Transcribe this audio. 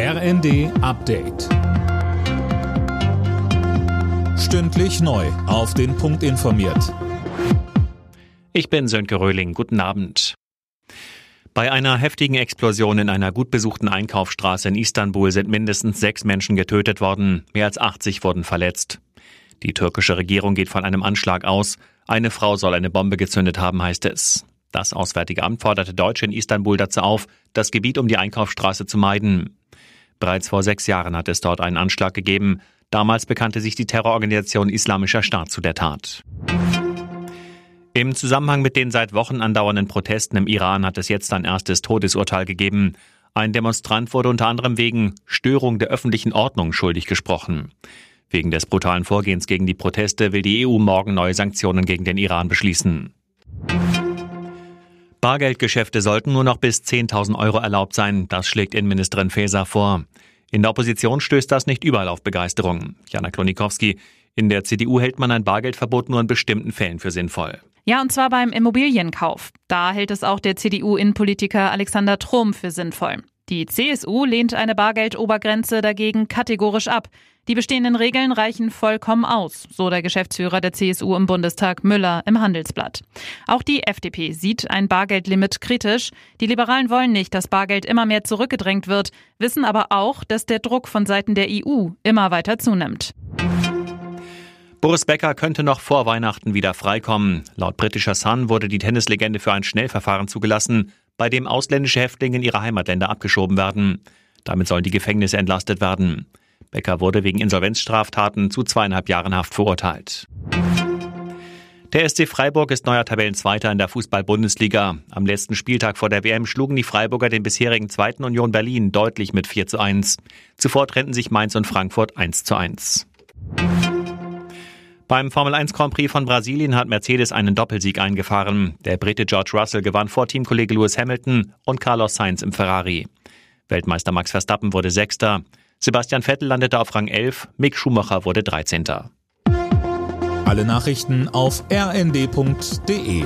RND Update. Stündlich neu. Auf den Punkt informiert. Ich bin Sönke Röhling. Guten Abend. Bei einer heftigen Explosion in einer gut besuchten Einkaufsstraße in Istanbul sind mindestens sechs Menschen getötet worden. Mehr als 80 wurden verletzt. Die türkische Regierung geht von einem Anschlag aus. Eine Frau soll eine Bombe gezündet haben, heißt es. Das Auswärtige Amt forderte Deutsche in Istanbul dazu auf, das Gebiet um die Einkaufsstraße zu meiden. Bereits vor sechs Jahren hat es dort einen Anschlag gegeben. Damals bekannte sich die Terrororganisation Islamischer Staat zu der Tat. Im Zusammenhang mit den seit Wochen andauernden Protesten im Iran hat es jetzt ein erstes Todesurteil gegeben. Ein Demonstrant wurde unter anderem wegen Störung der öffentlichen Ordnung schuldig gesprochen. Wegen des brutalen Vorgehens gegen die Proteste will die EU morgen neue Sanktionen gegen den Iran beschließen. Bargeldgeschäfte sollten nur noch bis 10.000 Euro erlaubt sein. Das schlägt Innenministerin Faeser vor. In der Opposition stößt das nicht überall auf Begeisterung. Jana Klonikowski, in der CDU hält man ein Bargeldverbot nur in bestimmten Fällen für sinnvoll. Ja, und zwar beim Immobilienkauf. Da hält es auch der CDU-Innenpolitiker Alexander Trom für sinnvoll. Die CSU lehnt eine Bargeldobergrenze dagegen kategorisch ab. Die bestehenden Regeln reichen vollkommen aus, so der Geschäftsführer der CSU im Bundestag Müller im Handelsblatt. Auch die FDP sieht ein Bargeldlimit kritisch. Die Liberalen wollen nicht, dass Bargeld immer mehr zurückgedrängt wird, wissen aber auch, dass der Druck von Seiten der EU immer weiter zunimmt. Boris Becker könnte noch vor Weihnachten wieder freikommen. Laut britischer Sun wurde die Tennislegende für ein Schnellverfahren zugelassen, bei dem ausländische Häftlinge in ihre Heimatländer abgeschoben werden. Damit sollen die Gefängnisse entlastet werden. Becker wurde wegen Insolvenzstraftaten zu zweieinhalb Jahren Haft verurteilt. Der SC Freiburg ist neuer Tabellenzweiter in der Fußball-Bundesliga. Am letzten Spieltag vor der WM schlugen die Freiburger den bisherigen zweiten Union Berlin deutlich mit 4 zu 1. Zuvor trennten sich Mainz und Frankfurt 1 zu 1. Beim Formel 1 Grand Prix von Brasilien hat Mercedes einen Doppelsieg eingefahren. Der Brite George Russell gewann vor Teamkollege Lewis Hamilton und Carlos Sainz im Ferrari. Weltmeister Max Verstappen wurde Sechster. Sebastian Vettel landete auf Rang 11, Mick Schumacher wurde 13. Alle Nachrichten auf rnd.de